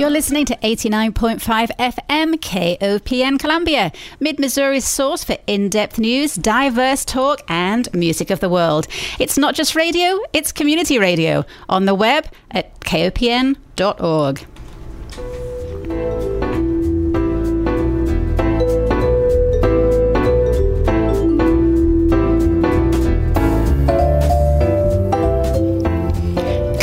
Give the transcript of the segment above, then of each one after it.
You're listening to 89.5 FM KOPN Columbia, Mid Missouri's source for in depth news, diverse talk, and music of the world. It's not just radio, it's community radio on the web at kopn.org.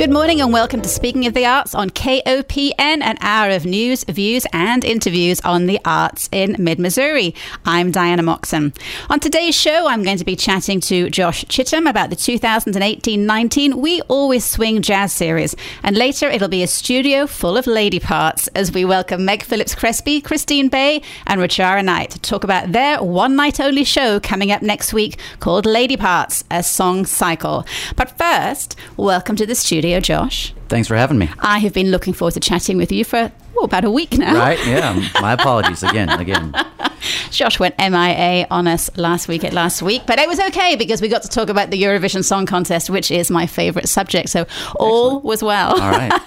Good morning and welcome to Speaking of the Arts on KOPN, an hour of news, views, and interviews on the arts in mid Missouri. I'm Diana Moxon. On today's show, I'm going to be chatting to Josh Chittum about the 2018 19 We Always Swing Jazz Series. And later, it'll be a studio full of lady parts as we welcome Meg Phillips Crespi, Christine Bay, and Rashara Knight to talk about their one night only show coming up next week called Lady Parts, a song cycle. But first, welcome to the studio studio, Josh. Thanks for having me. I have been looking forward to chatting with you for about a week now. Right? Yeah. My apologies again. Again. Josh went MIA on us last week at last week, but it was okay because we got to talk about the Eurovision Song Contest, which is my favourite subject. So all Excellent. was well. All right.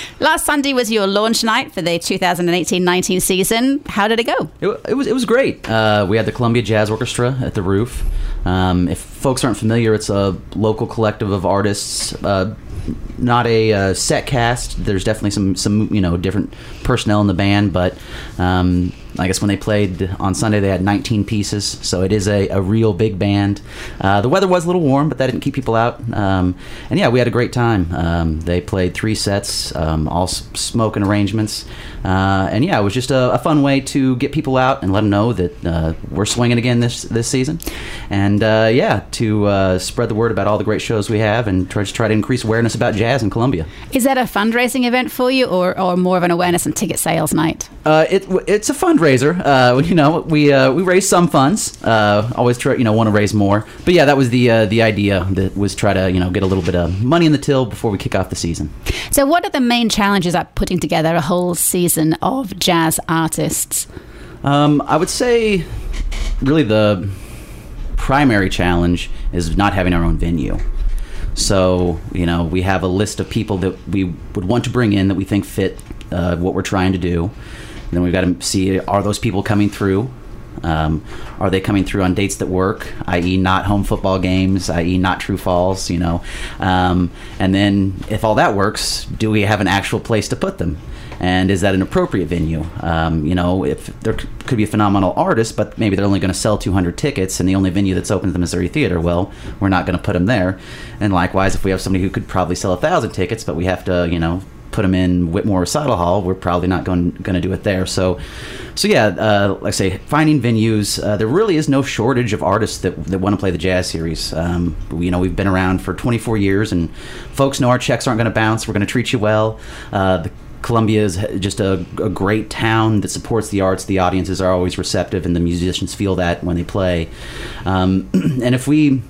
last Sunday was your launch night for the 2018-19 season. How did it go? It, it was it was great. Uh, we had the Columbia Jazz Orchestra at the roof. Um, if folks aren't familiar, it's a local collective of artists. Uh, not a uh, set cast. There's definitely some some you know different personnel in the band, but um, I guess when they played on Sunday, they had 19 pieces, so it is a, a real big band. Uh, the weather was a little warm, but that didn't keep people out. Um, and yeah, we had a great time. Um, they played three sets, um, all smoking arrangements. Uh, and yeah, it was just a, a, fun way to get people out and let them know that uh, we're swinging again this this season. And uh, yeah, to uh, spread the word about all the great shows we have and try to try to increase awareness about jazz in Columbia. Is that a fundraising event for you, or, or more of an awareness and ticket sales night? Uh, it, it's a fundraiser. Uh, you know, we uh, we raise some funds. Uh, always try, you know, want to raise more. But yeah, that was the uh, the idea. That was try to you know get a little bit of money in the till before we kick off the season. So, what are the main challenges at putting together a whole season of jazz artists? Um, I would say, really, the primary challenge is not having our own venue. So, you know, we have a list of people that we would want to bring in that we think fit uh, what we're trying to do. Then we've got to see are those people coming through? Um, are they coming through on dates that work, i.e., not home football games, i.e., not True/False, you know? Um, and then if all that works, do we have an actual place to put them? And is that an appropriate venue? Um, you know, if there could be a phenomenal artist, but maybe they're only going to sell 200 tickets, and the only venue that's open is the Missouri Theater, well, we're not going to put them there. And likewise, if we have somebody who could probably sell a thousand tickets, but we have to, you know, put them in Whitmore Recital Hall, we're probably not going to do it there. So, so yeah, uh, like I say, finding venues. Uh, there really is no shortage of artists that, that want to play the jazz series. Um, you know, we've been around for 24 years, and folks know our checks aren't going to bounce. We're going to treat you well. Uh, the Columbia is just a, a, great town that supports the arts. The audiences are always receptive, and the musicians feel that when they play. Um, and if we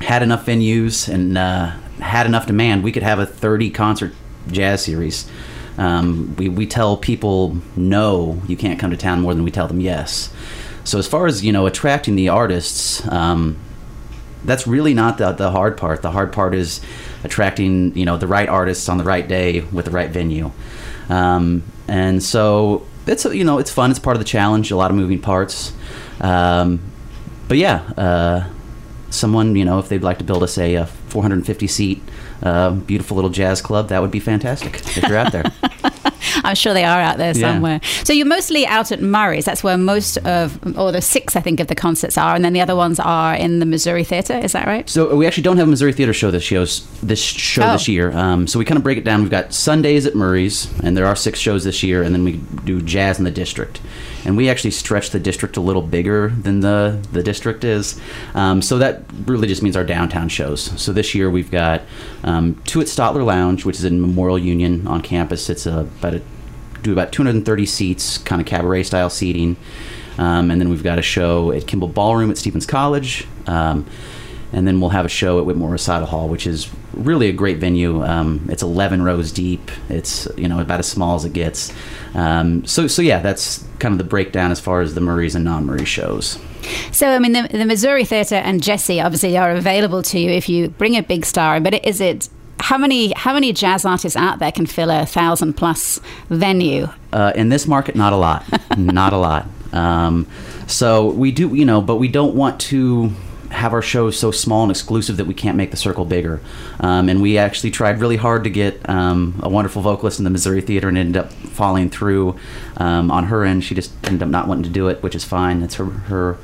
had enough venues and uh, had enough demand, we could have a 30 concert jazz series. Um, we, we tell people no, you can't come to town more than we tell them yes. So as far as you know, attracting the artists, um, that's really not the, the hard part. The hard part is attracting you know the right artists on the right day with the right venue. Um, and so it's you know it's fun. It's part of the challenge. A lot of moving parts. Um, but yeah, uh, someone you know if they'd like to build us a, a 450 seat uh, beautiful little jazz club, that would be fantastic if you're out there. I'm sure they are out there somewhere. Yeah. So you're mostly out at Murray's. That's where most of, or the six, I think, of the concerts are, and then the other ones are in the Missouri Theater. Is that right? So we actually don't have a Missouri Theater show this shows this show oh. this year. Um, so we kind of break it down. We've got Sundays at Murray's, and there are six shows this year, and then we do jazz in the district and we actually stretch the district a little bigger than the the district is. Um, so that really just means our downtown shows. So this year we've got um, two at Stotler Lounge, which is in Memorial Union on campus. It's a, about a, do about 230 seats, kind of cabaret style seating. Um, and then we've got a show at Kimball Ballroom at Stephens College. Um, and then we'll have a show at Whitmore Recital Hall, which is really a great venue. Um, it's 11 rows deep. It's you know about as small as it gets. Um, so so yeah, that's kind of the breakdown as far as the Murray's and non-Murray shows. So I mean, the, the Missouri Theatre and Jesse obviously are available to you if you bring a big star. But is it how many how many jazz artists out there can fill a thousand plus venue? Uh, in this market, not a lot, not a lot. Um, so we do, you know, but we don't want to have our shows so small and exclusive that we can't make the circle bigger. Um, and we actually tried really hard to get um, a wonderful vocalist in the Missouri Theater and ended up falling through um, on her end. She just ended up not wanting to do it, which is fine. That's her her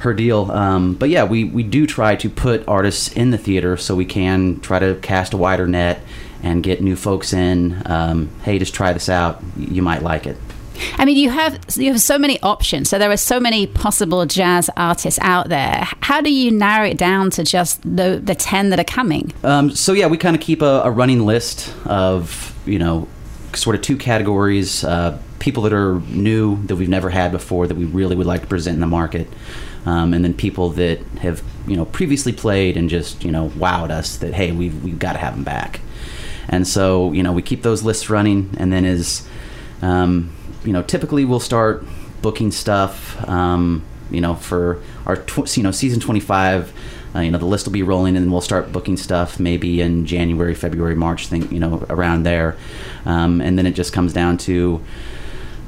her deal. Um, but yeah, we, we do try to put artists in the theater so we can try to cast a wider net and get new folks in. Um, hey, just try this out. You might like it. I mean, you have you have so many options. So there are so many possible jazz artists out there. How do you narrow it down to just the the ten that are coming? Um, so yeah, we kind of keep a, a, running list of you know sort of two categories: uh, people that are new that we've never had before that we really would like to present in the market, um, and then people that have you know previously played and just you know wowed us that hey we've we've got to have them back. And so you know we keep those lists running, and then as um, you know, typically we'll start booking stuff, um, you know, for our, tw- you know, season 25. Uh, you know, the list will be rolling and we'll start booking stuff maybe in January, February, March, think, you know, around there. Um, and then it just comes down to,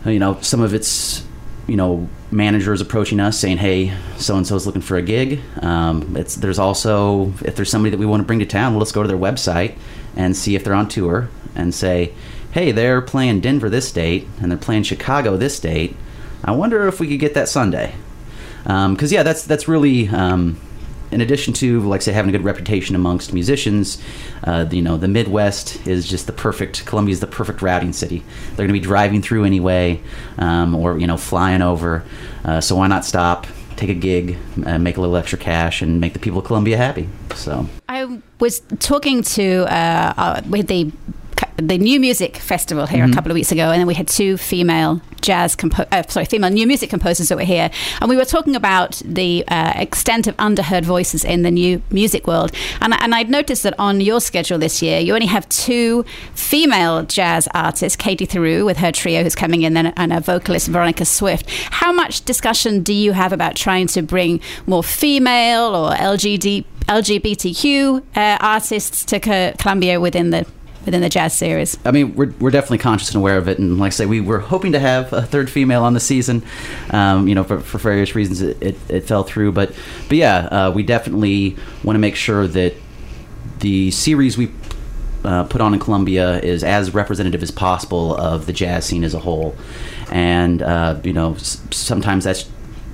you know, some of it's, you know, managers approaching us saying, "Hey, so and so is looking for a gig." Um, it's there's also if there's somebody that we want to bring to town, well, let's go to their website and see if they're on tour and say, hey, they're playing Denver this date and they're playing Chicago this date. I wonder if we could get that Sunday. Because um, yeah, that's that's really um, in addition to like say having a good reputation amongst musicians. Uh, you know, the Midwest is just the perfect. Columbia is the perfect routing city. They're going to be driving through anyway, um, or you know, flying over. Uh, so why not stop? Take a gig, uh, make a little extra cash, and make the people of Columbia happy. So I was talking to uh, uh with the the New Music Festival here mm-hmm. a couple of weeks ago, and then we had two female jazz compo- uh, sorry female new music composers that were here, and we were talking about the uh, extent of underheard voices in the new music world. And, and I'd noticed that on your schedule this year, you only have two female jazz artists, Katie Thiroux with her trio who's coming in, and, and a vocalist Veronica Swift. How much discussion do you have about trying to bring more female or LGBT LGBTQ uh, artists to Columbia within the within the jazz series. I mean, we're, we're definitely conscious and aware of it, and like I say, we were hoping to have a third female on the season. Um, you know, for, for various reasons, it, it, it, fell through, but but yeah, uh, we definitely want to make sure that the series we uh, put on in Columbia is as representative as possible of the jazz scene as a whole, and uh, you know, s- sometimes that's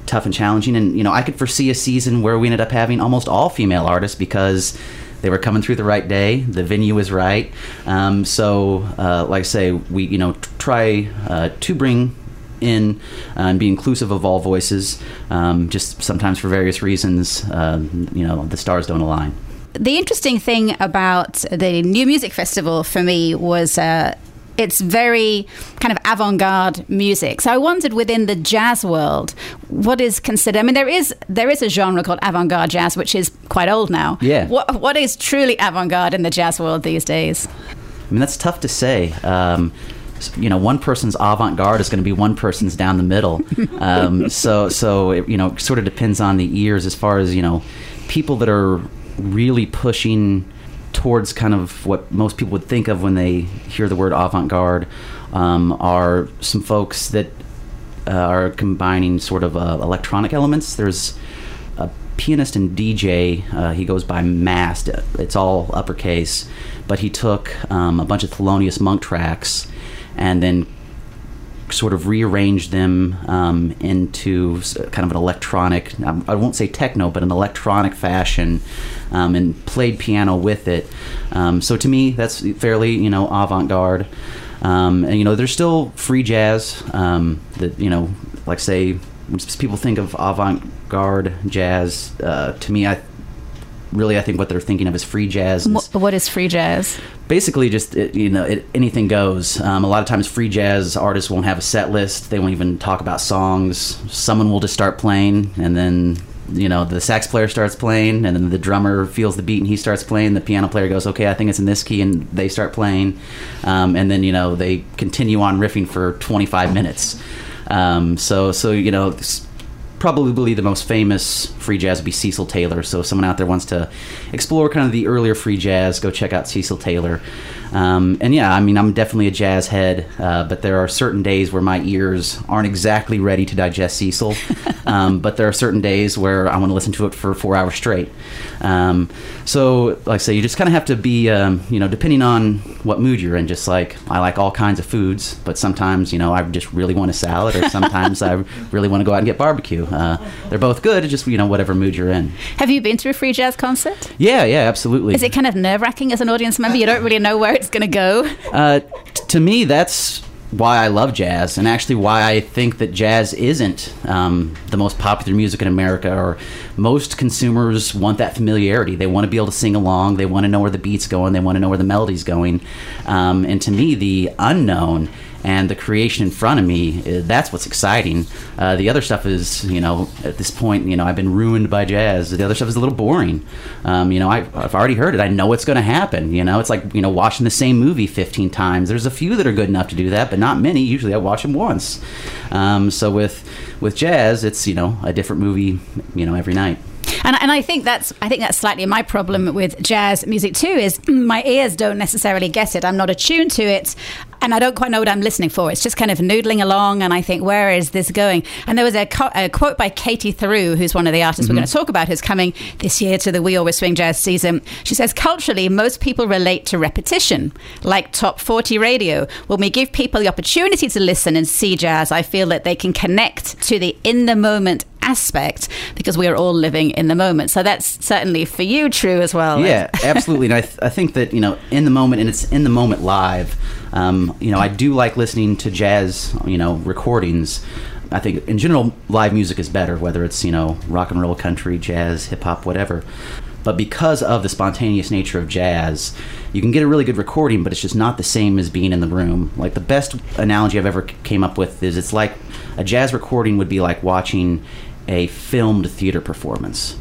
tough and challenging. And you know, I could foresee a season where we ended up having almost all female artists because they were coming through the right day. The venue was right. Um, so, uh, like I say, we you know try uh, to bring in uh, and be inclusive of all voices. Um, just sometimes for various reasons, um, you know, the stars don't align. The interesting thing about the New Music Festival for me was uh, it's very kind of avant-garde music. So I wondered within the jazz world, what is considered? I mean, there is there is a genre called avant-garde jazz, which is quite old now. Yeah. What what is truly avant-garde in the jazz world these days? I mean, that's tough to say. Um, you know, one person's avant-garde is going to be one person's down the middle. Um, so so it, you know, sort of depends on the ears as far as you know, people that are really pushing towards kind of what most people would think of when they hear the word avant-garde um, are some folks that uh, are combining sort of uh, electronic elements. There's a pianist and DJ. Uh, he goes by Mast. It's all uppercase, but he took um, a bunch of Thelonious Monk tracks and then sort of rearranged them um, into kind of an electronic, um, I won't say techno, but an electronic fashion, um, and played piano with it. Um, so to me, that's fairly, you know, avant garde. Um, and, you know, there's still free jazz um, that, you know, like say, when people think of avant garde jazz, uh, to me, I really, I think what they're thinking of is free jazz. Is what is free jazz? Basically, just it, you know, it, anything goes. Um, a lot of times, free jazz artists won't have a set list. They won't even talk about songs. Someone will just start playing, and then you know the sax player starts playing and then the drummer feels the beat and he starts playing the piano player goes okay i think it's in this key and they start playing um, and then you know they continue on riffing for 25 minutes um, so so you know probably the most famous free jazz would be Cecil Taylor. So if someone out there wants to explore kind of the earlier free jazz, go check out Cecil Taylor. Um, and yeah, I mean, I'm definitely a jazz head, uh, but there are certain days where my ears aren't exactly ready to digest Cecil. um, but there are certain days where I want to listen to it for four hours straight. Um, so, like I say, you just kind of have to be, um, you know, depending on what mood you're in. Just like I like all kinds of foods, but sometimes, you know, I just really want a salad, or sometimes I really want to go out and get barbecue. Uh, they're both good. Just you know whatever mood you're in. Have you been to a free jazz concert? Yeah, yeah, absolutely. Is it kind of nerve wracking as an audience member? You don't really know where it's going to go. Uh, t- to me, that's why I love jazz, and actually why I think that jazz isn't um, the most popular music in America. Or most consumers want that familiarity. They want to be able to sing along. They want to know where the beat's going. They want to know where the melody's going. Um, and to me, the unknown and the creation in front of me uh, that's what's exciting. Uh, the other stuff is you know at this point you know i've been ruined by jazz. The other stuff is a little boring. Um, you know I, have already heard it. I know what's going to happen you know? It's like you know watching the same movie 15 times. There's a few that are good enough to do that but not many. Usually i watch them once. Um, so with with jazz it's you know a different movie you know every night and, and I think that's I think that's slightly my problem with jazz music too is my ears don't necessarily get it. I'm not attuned to it, and I don't quite know what I'm listening for. It's just kind of noodling along, and I think, where is this going? And there was a, co- a quote by Katie Thiroux, who's one of the artists mm-hmm. we're going to talk about, who's coming this year to the We Always Swing Jazz season. She says, culturally, most people relate to repetition, like top 40 radio. When we give people the opportunity to listen and see jazz, I feel that they can connect to the in the moment aspect because we are all living in the moment. So that's certainly for you true as well. Yeah, absolutely. And I, th- I think that, you know, in the moment, and it's in the moment live, um, you know, I do like listening to jazz, you know, recordings. I think in general, live music is better, whether it's, you know, rock and roll, country, jazz, hip hop, whatever. But because of the spontaneous nature of jazz, you can get a really good recording, but it's just not the same as being in the room. Like the best analogy I've ever came up with is it's like a jazz recording would be like watching a filmed theater performance.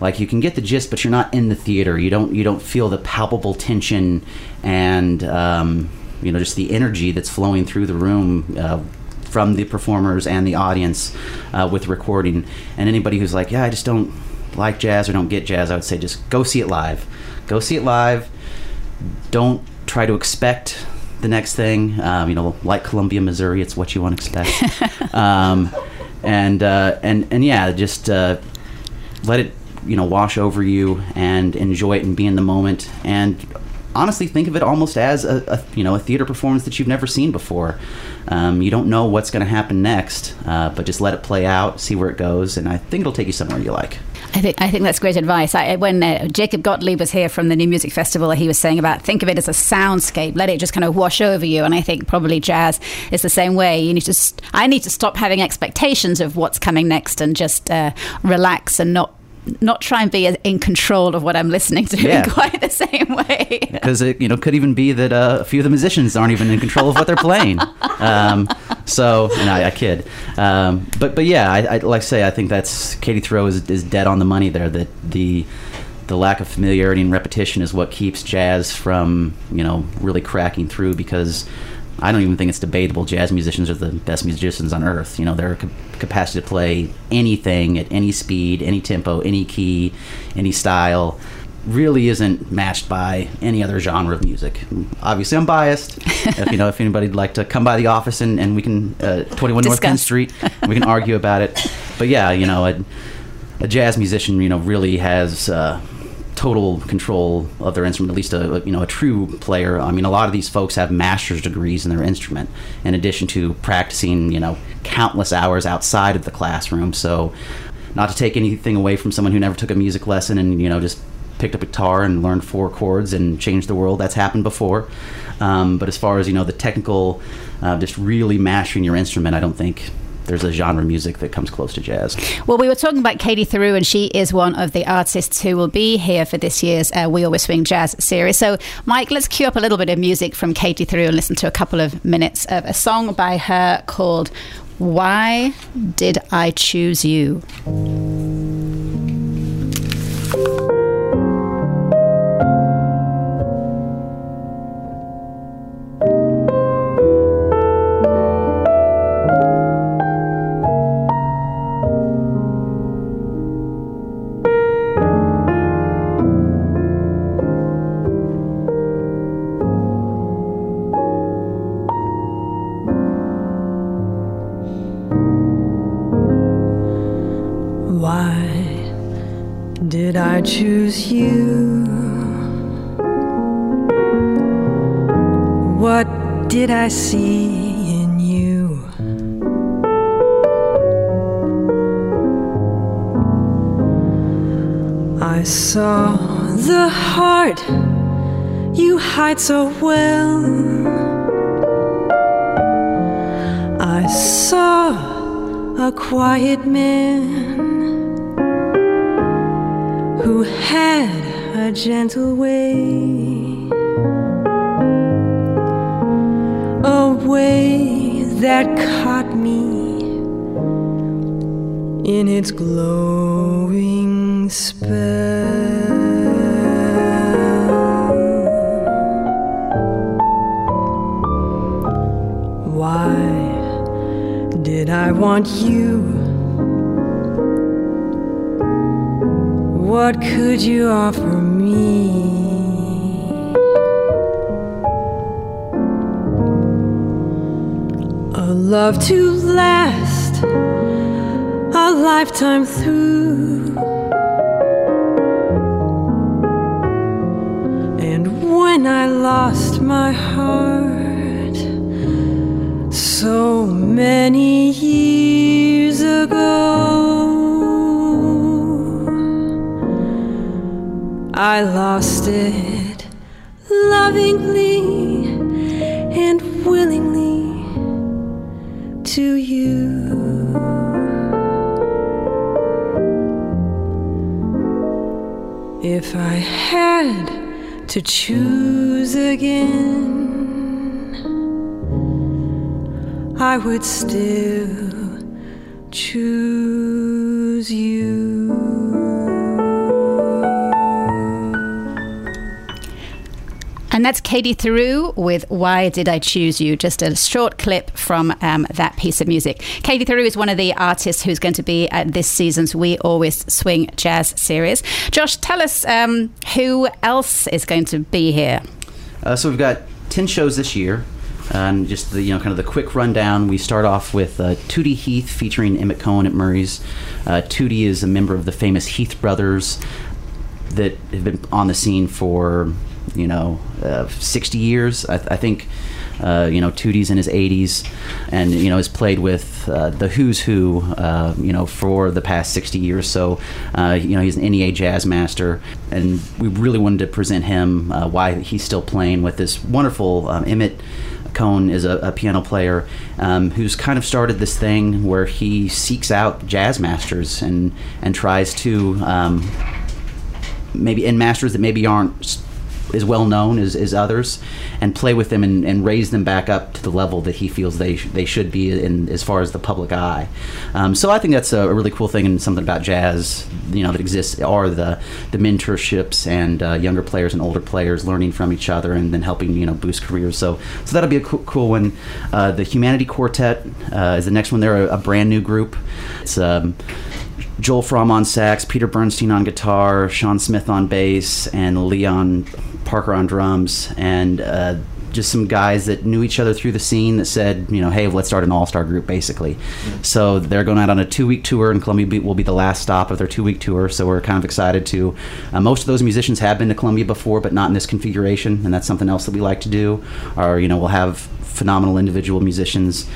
Like you can get the gist, but you're not in the theater. You don't you don't feel the palpable tension and um, you know just the energy that's flowing through the room. Uh, from the performers and the audience uh, with recording, and anybody who's like, "Yeah, I just don't like jazz or don't get jazz," I would say just go see it live. Go see it live. Don't try to expect the next thing. Um, you know, like Columbia, Missouri, it's what you want to expect. um, and uh, and and yeah, just uh, let it you know wash over you and enjoy it and be in the moment and honestly think of it almost as a, a, you know a theater performance that you've never seen before. Um, you don't know what's going to happen next, uh, but just let it play out, see where it goes, and I think it'll take you somewhere you like. I think I think that's great advice. I, when uh, Jacob Gottlieb was here from the New Music Festival, he was saying about think of it as a soundscape, let it just kind of wash over you. And I think probably jazz is the same way. You need to. St- I need to stop having expectations of what's coming next and just uh, relax and not not try and be in control of what I'm listening to yeah. in quite the same way. Because it you know could even be that uh, a few of the musicians aren't even in control of what they're playing. Um, so I, I kid. Um, but but yeah, I, I, like I say, I think that's Katie Thiroux is, is dead on the money there. That the the lack of familiarity and repetition is what keeps jazz from you know really cracking through because I don't even think it's debatable. Jazz musicians are the best musicians on earth. You know, their capacity to play anything at any speed, any tempo, any key, any style really isn't matched by any other genre of music. Obviously, I'm biased. if you know, if anybody'd like to come by the office and, and we can uh, 21 Discuss. North Penn Street, we can argue about it. But yeah, you know, a, a jazz musician, you know, really has. Uh, total control of their instrument, at least a you know a true player. I mean, a lot of these folks have master's degrees in their instrument, in addition to practicing you know countless hours outside of the classroom. So, not to take anything away from someone who never took a music lesson and you know just picked up a guitar and learned four chords and changed the world. That's happened before. Um, but as far as you know, the technical, uh, just really mastering your instrument, I don't think there's a genre music that comes close to jazz. Well, we were talking about Katie Thiroux, and she is one of the artists who will be here for this year's uh, We Always Swing Jazz series. So, Mike, let's cue up a little bit of music from Katie Thiroux and listen to a couple of minutes of a song by her called Why Did I Choose You? You? What did I see in you? I saw the heart you hide so well. I saw a quiet man had a gentle way, a way that caught me in its glowing spell. Why did I want you? What could you offer me? A love to last a lifetime through. And when I lost my heart so many years ago, I lost it lovingly and willingly to you. If I had to choose again, I would still choose you. And that's Katie Thiroux with Why Did I Choose You? Just a short clip from um, that piece of music. Katie Thiroux is one of the artists who's going to be at this season's We Always Swing Jazz series. Josh, tell us um, who else is going to be here. Uh, so we've got 10 shows this year. And just the you know kind of the quick rundown. We start off with uh, Tootie Heath featuring Emmet Cohen at Murray's. Uh, Tootie is a member of the famous Heath brothers that have been on the scene for you know uh, 60 years. I, th- I think uh, you know Tootie's in his 80s, and you know has played with uh, the Who's Who uh, you know for the past 60 years. So uh, you know he's an NEA jazz master, and we really wanted to present him uh, why he's still playing with this wonderful um, Emmett. Cohen is a, a piano player um, who's kind of started this thing where he seeks out jazz masters and and tries to um, maybe in masters that maybe aren't as well known as, as others and play with them and, and raise them back up to the level that he feels they sh- they should be in as far as the public eye. Um, so I think that's a, really cool thing and something about jazz you know that exists are the the mentorships and uh, younger players and older players learning from each other and then helping you know boost careers. So so that'll be a cool, cool one. Uh, the Humanity Quartet uh, is the next one. They're a, a brand new group. It's um, Joel Frahm on sax, Peter Bernstein on guitar, Sean Smith on bass, and Leon Parker on drums, and uh, just some guys that knew each other through the scene that said, you know, hey, let's start an all-star group, basically. So they're going out on a two-week tour, and Columbia will be the last stop of their two-week tour. So we're kind of excited to. Uh, most of those musicians have been to Columbia before, but not in this configuration, and that's something else that we like to do. Or you know, we'll have phenomenal individual musicians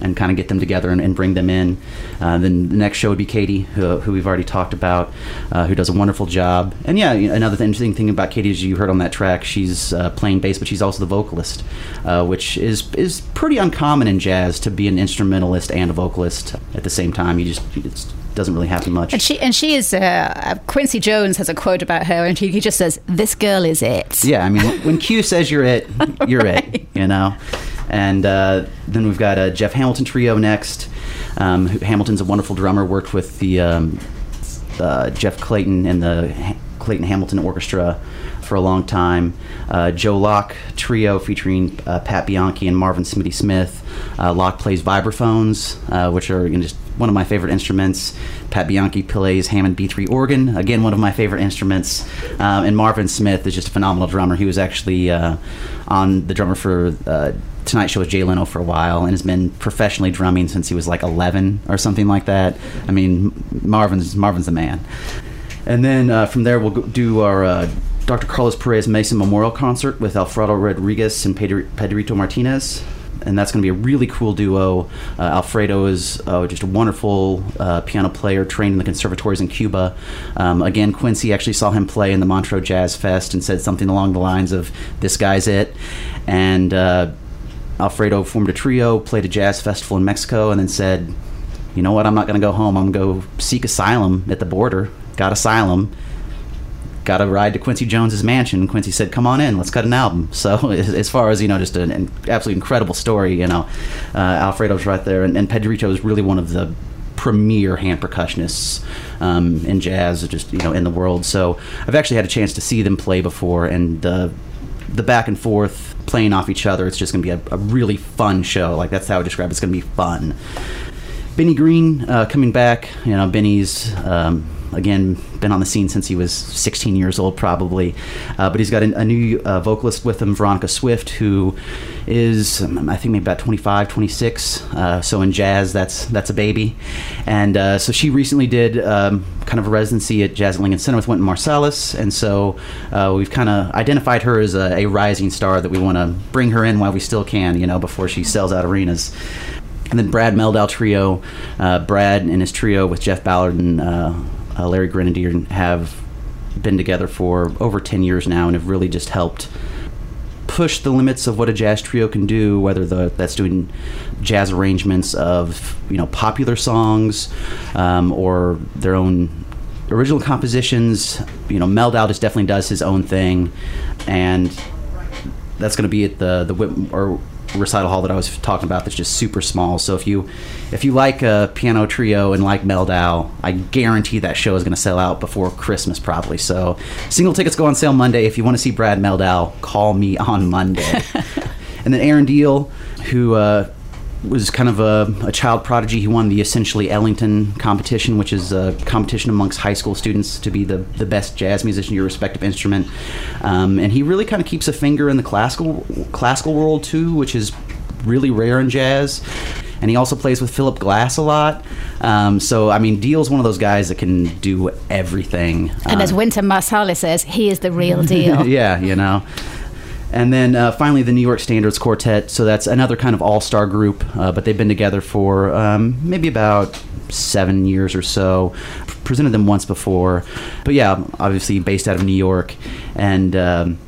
and kind of get them together and, and bring them in. Uh, then the next show would be Katie, who, who we've already talked about, uh, who does a wonderful job. And yeah, another th- interesting thing about Katie is you heard on that track, she's uh, playing bass, but she's also the vocalist, uh, which is is pretty uncommon in jazz to be an instrumentalist and a vocalist at the same time. You just it doesn't really happen much. And she and she is uh, Quincy Jones has a quote about her, and he, he just says, "This girl is it." Yeah, I mean, when- when Q says you're it, you're it, you know. And uh, then we've got a Jeff Hamilton trio next. Um, Hamilton's a wonderful drummer. Worked with the um, uh, Jeff Clayton and the Clayton Hamilton Orchestra for a long time. Uh, Joe Locke trio featuring uh, Pat Bianchi and Marvin Smitty Smith. Uh, Locke plays vibraphones, uh, which are you know, just one of my favorite instruments. Pat Bianchi plays Hammond B3 organ, again one of my favorite instruments. Um, and Marvin Smith is just a phenomenal drummer. He was actually uh, on the drummer for uh, Tonight Show with Jay Leno for a while and has been professionally drumming since he was like 11 or something like that. I mean, Marvin's Marvin's the man. And then uh, from there, we'll do our uh, Dr. Carlos Perez Mason Memorial Concert with Alfredo Rodriguez and Pedri- Pedrito Martinez. And that's going to be a really cool duo. Uh, Alfredo is uh, just a wonderful uh, piano player trained in the conservatories in Cuba. Um, again, Quincy actually saw him play in the Montreux Jazz Fest and said something along the lines of, This guy's it. And uh, Alfredo formed a trio, played a jazz festival in Mexico, and then said, you know what, I'm not going to go home. I'm going to go seek asylum at the border. Got asylum. Got a ride to Quincy Jones's mansion. Quincy said, "Come on in, let's cut an album." So, as far as you know, just an, an absolutely incredible story. You know, uh, Alfredo's right there, and, and Pedrito is really one of the premier hand percussionists um, in jazz, just you know, in the world. So, I've actually had a chance to see them play before, and uh, the back and forth playing off each other. It's just going to be a, a really fun show. Like that's how I describe it. It's going to be fun. Benny Green uh, coming back. You know, Benny's um, again been on the scene since he was 16 years old, probably. Uh, but he's got a, a new uh, vocalist with him, Veronica Swift, who is um, I think maybe about 25, 26. Uh, so in jazz, that's that's a baby. And uh, so she recently did um, kind of a residency at Jazz at Lincoln Center with Wynton Marsalis, and so uh, we've kind of identified her as a, a rising star that we want to bring her in while we still can, you know, before she sells out arenas. And then Brad Mehldau trio, uh, Brad and his trio with Jeff Ballard and uh, Larry Grenadier have been together for over 10 years now and have really just helped push the limits of what a jazz trio can do, whether the, that's doing jazz arrangements of you know popular songs um, or their own original compositions. You know, Mehldau just definitely does his own thing, and that's going to be at the the Whit- or recital hall that I was talking about. That's just super small. So if you if you like a piano trio and like Mehldau, I guarantee that show is going to sell out before Christmas probably. So single tickets go on sale Monday. If you want to see Brad Mehldau, call me on Monday. and then Aaron Diehl, who. Uh, was kind of a, a child prodigy. He won the essentially Ellington competition, which is a competition amongst high school students to be the, the best jazz musician your respective instrument. Um, and he really kind of keeps a finger in the classical classical world too, which is really rare in jazz. And he also plays with Philip Glass a lot. Um, so I mean, Diehl's one of those guys that can do everything. And as Um, Wynton Marsalis says, he is the real deal. yeah, you know. And then uh, finally, the New York Standards Quartet. So that's another kind of all star group, uh, but they've been together for um, maybe about seven years or so. Presented them once before. But yeah, obviously based out of New York. And. Um,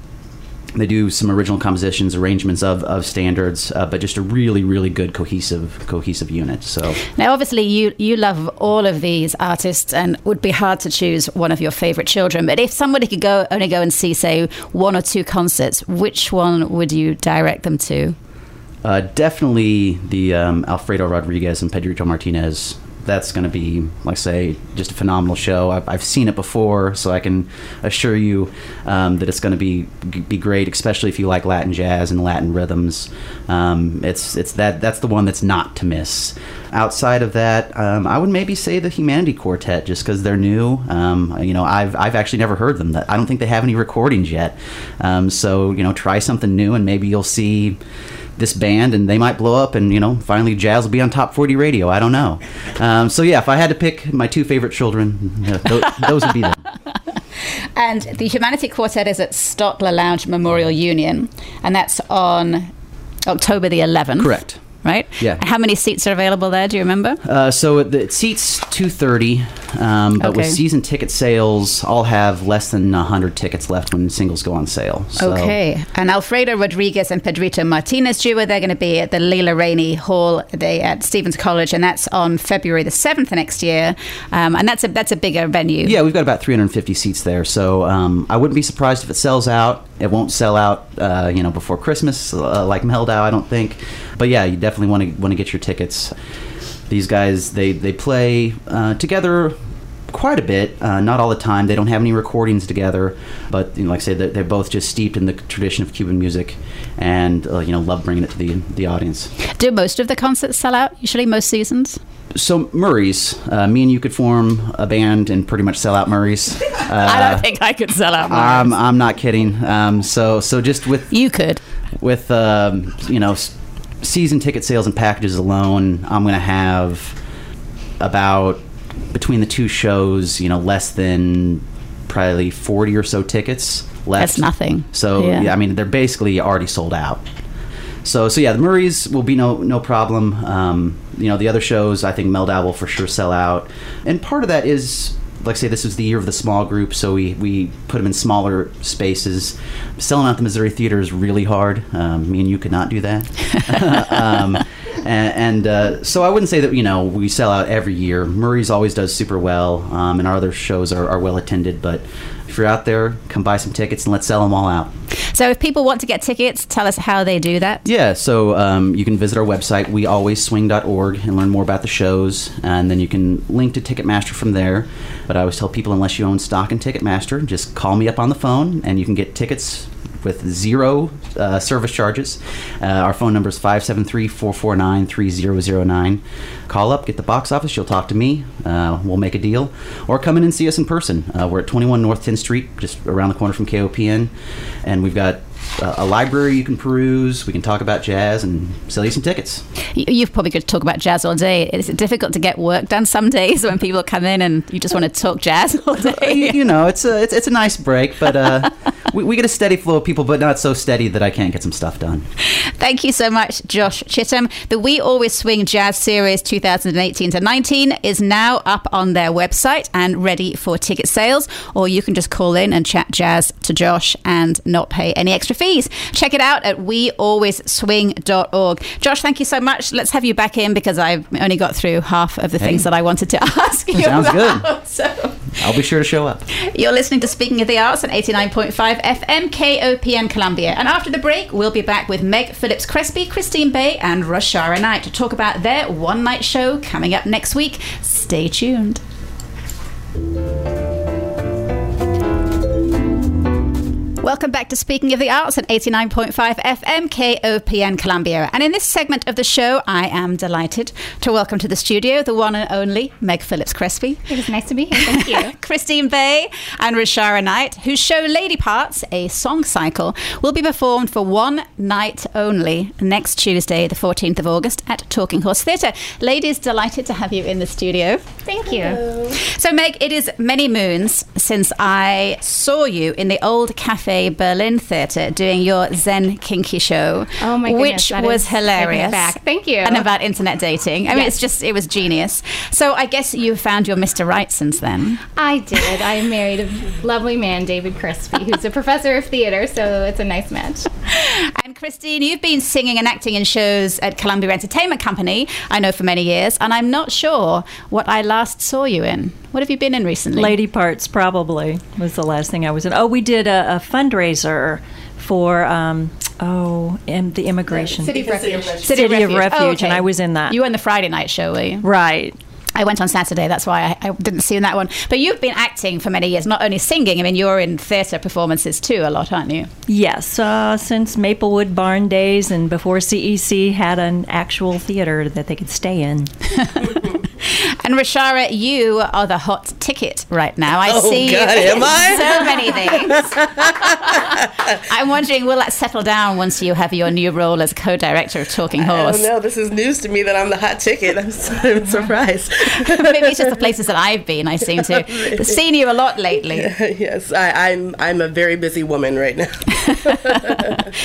they do some original compositions, arrangements of, of standards, uh, but just a really, really good cohesive cohesive unit. So Now, obviously, you, you love all of these artists and would be hard to choose one of your favorite children. But if somebody could go only go and see, say, one or two concerts, which one would you direct them to? Uh, definitely the um, Alfredo Rodriguez and Pedrito Martinez. That's going to be, like I say, just a phenomenal show. I've, I've seen it before, so I can assure you um, that it's going to be be great, especially if you like Latin jazz and Latin rhythms. Um, it's it's that that's the one that's not to miss. Outside of that, um, I would maybe say the Humanity Quartet, just because they're new. Um, you know, I've I've actually never heard them. I don't think they have any recordings yet. Um, so you know, try something new, and maybe you'll see this band and they might blow up and you know finally jazz will be on top 40 radio. I don't know. Um, so yeah if i had to pick my two favorite children uh, th- those would be them. And the Humanity Quartet is at Stotler Lounge Memorial Union, and that's on October the 11th. correct Right? Yeah. And how many seats are available there? Do you remember? uh, so it, it seats 230 um, but with season ticket sales i'll have less than 100 tickets left when singles go on sale so Okay. And Alfredo Rodriguez and Pedrito Martinez duo, they're going to be at the Leela Rainey Hall Day at Stephens College, and that's on February the 7th next year. Um, and that's a that's a bigger venue. yeah we've got about 350 seats there so um, i wouldn't be surprised if it sells out it won't sell out uh, you know before christmas uh, like Mehldau, i don't think but yeah you definitely want to want to get your tickets these guys they they play uh, together quite a bit uh, not all the time they don't have any recordings together but you know, like i said they're, they're both just steeped in the tradition of cuban music and uh, you know love bringing it to the the audience Do most of the concerts sell out, usually, most seasons? so murray's uh, me and you could form a band and pretty much sell out murray's I don't think I could sell out more. I'm, I'm not kidding. Um, so so just with you could. with um, you know season ticket sales and packages alone, I'm going to have about between the two shows, you know, less than probably 40 or so tickets left. That's nothing. So, Yeah. yeah. I mean, they're basically already sold out. So, so yeah, the Murrays will be no no problem. Um, you know, the other shows, I think Mehldau will for sure sell out, and part of that is, like say, this was the year of the small group, so we we put them in smaller spaces. Selling out the Missouri Theater is really hard. Um, me and you could not do that. um, and, and uh, so I wouldn't say that you know we sell out every year. Murray's always does super well, um, and our other shows are, are well attended. But if you're out there, come buy some tickets and let's sell them all out. So if people want to get tickets, tell us how they do that. Yeah, so um, you can visit our website, wealwaysswing.org, and learn more about the shows. And then you can link to Ticketmaster from there. But I always tell people, unless you own stock in Ticketmaster, just call me up on the phone and you can get tickets with zero uh, service charges. Uh, our phone number is 573 449 3009. Call up, get the box office, you'll talk to me, uh, we'll make a deal. Or come in and see us in person. Uh, we're at 21 North 10th Street, just around the corner from KOPN. And we've got uh, a library you can peruse, we can talk about jazz, and sell you some tickets. You've probably got to talk about jazz all day. Is it difficult to get work done some days when people come in and you just want to talk jazz all day? you know, it's a, it's, it's a nice break, but uh, we, we get a steady flow of people, but not so steady that I can't get some stuff done. Thank you so much, Josh Chittum. The We Always Swing Jazz Series 2018 to 19 is now up on their website and ready for ticket sales, or you can just call in and chat jazz to Josh and not pay any extra fees. Check it out at wealwaysswing.org. Josh, thank you so much. Let's have you back in because I've only got through half of the Hey. things that I wanted to ask you Sounds good. about. So. I'll be sure to show up. You're listening to Speaking of the Arts on 89.5 FM KOPN Columbia. And after the break, we'll be back with Meg Phillips Crespi, Christine Bay, and Rashara Knight to talk about their one night show coming up next week. Stay tuned. Welcome back to Speaking of the Arts at 89.5 FM KOPN Columbia. And in this segment of the show, I am delighted to welcome to the studio the one and only Meg Phillips Crespi. It was nice to be here. Thank you. Christine Bay and Rashara Knight, whose show Lady Parts, a song cycle, will be performed for one night only next Tuesday, the 14th of August, at Talking Horse Theatre. Ladies, delighted to have you in the studio. Thank you. So, Meg, it is many moons since I saw you in the old Cafe Berlin Theatre doing your Zen Kinky show. Oh my goodness, Which that was is hilarious. back. Thank you. And about internet dating. I mean, it's just, it was genius. So, I guess you found your Mr. Right since then. I did. I married a lovely man, David Crespi, who's a professor of theater, so it's a nice match. And Christine, you've been singing and acting in shows at Columbia Entertainment Company, I know for many years, and I'm not sure what I last saw you in. What have you been in recently? Lady Parts probably was the last thing I was in. Oh, we did a, a fundraiser for um, oh im- the immigration City of Refuge. City of Refuge, and I was in that. You were in the Friday night show, were you? right. I went on Saturday, that's why I, I didn't see in that one. But you've been acting for many years, not only singing, I mean, you're in theatre performances too a lot, aren't you? Yes, uh, since Maplewood Barn days and before CEC had an actual theater that they could stay in. And Rashara, you are the hot ticket right now. I Oh, see God, you am I? so many things. I'm wondering, will that settle down once you have your new role as co-director of Talking Horse? don't. This is news to me that I'm the hot ticket. I'm, so, I'm surprised. Maybe it's just the places that I've been. I seem to have seen you a lot lately, yes, I, I'm. I'm a very busy woman right now.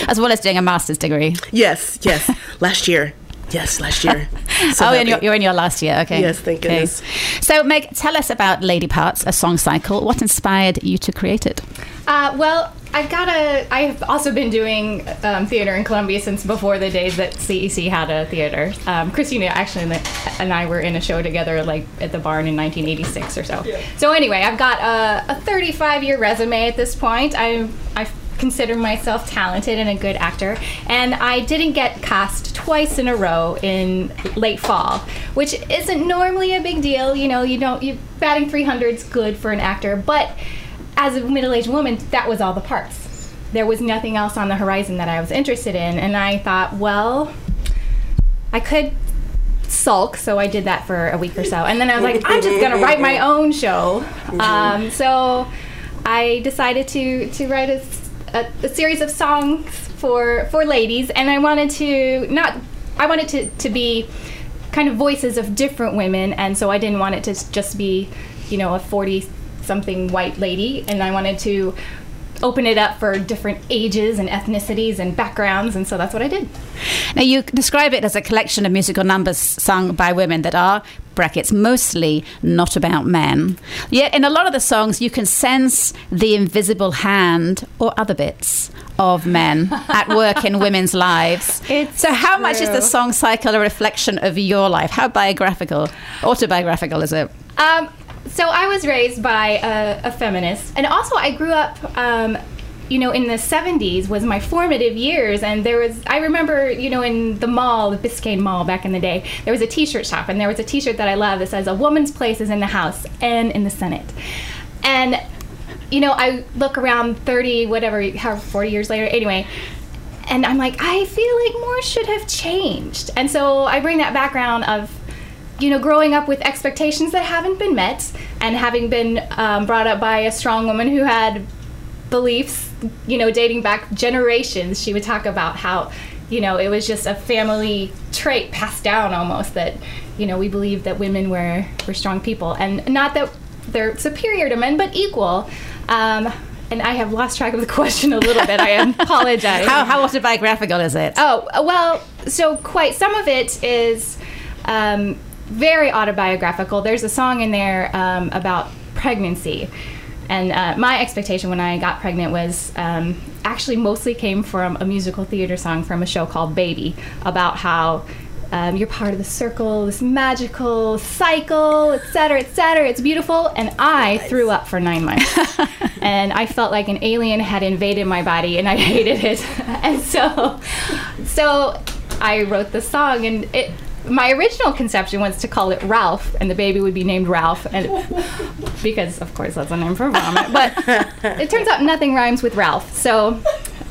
as well as doing a master's degree. yes, yes. Last year. Yes, last year. So oh, and happy. you're, you're in your last year. Okay. Yes, thank Okay. So, Meg, tell us about Lady Parts, a song cycle. What inspired you to create it? Uh, well, I've got a. I've also been doing um, theater in Columbia since before the days that CEC had a theater. Um, Christina actually and and I were in a show together, like at the barn in 1986 or so. So anyway, I've got a, a 35 year resume at this point. I I consider myself talented and a good actor, and I didn't get cast twice in a row in late fall, which isn't normally a big deal. You know, you don't you batting 300 is good for an actor, but as a middle-aged woman, that was all the parts. There was nothing else on the horizon that I was interested in, and I thought, well, I could sulk, so I did that for a week or so, and then I was like, I'm just gonna write my own show. Um, so I decided to to write a, a- a series of songs for for ladies, and I wanted to not I wanted to to be kind of voices of different women, and so I didn't want it to just be, you know, a 40 something white lady, and I wanted to open it up for different ages and ethnicities and backgrounds, and so that's what I did. Now, you describe it as a collection of musical numbers sung by women that are, brackets, mostly not about men. Yet, in a lot of the songs, you can sense the invisible hand or other bits of men at work in women's lives. It's so, how much is the song cycle a reflection of your life? How biographical, autobiographical is it? Um, so I was raised by a, a feminist, and also I grew up. Um, you know, in the 70s was my formative years, and there was, I remember, you know, in the mall, the Biscayne Mall back in the day, there was a t shirt shop, and there was a t shirt that I love that says, A woman's place is in the House and in the Senate. And, you know, I look around 30, whatever, however, 40 years later, anyway, and I'm like, I feel like more should have changed. And so I bring that background of, you know, growing up with expectations that haven't been met, and having been um, brought up by a strong woman who had beliefs, you know, dating back generations. She would talk about how, you know, it was just a family trait passed down almost that, you know, we believed that women were were strong people, and not that they're superior to men, but equal. Um, and I have lost track of the question a little bit. I apologize. How, how autobiographical is it? Oh, well, so quite some of it is um, very autobiographical. There's a song in there um, about pregnancy. And uh, my expectation when I got pregnant was um, actually mostly came from a musical theater song from a show called Baby about how um, you're part of the circle, this magical cycle, et cetera, et cetera. It's beautiful. And I threw up for nine months. and I felt like an alien had invaded my body and I hated it. and so, so I wrote the song and it, my original conception was to call it Ralph, and the baby would be named Ralph, and because of course that's a name for vomit. But it turns out nothing rhymes with Ralph, so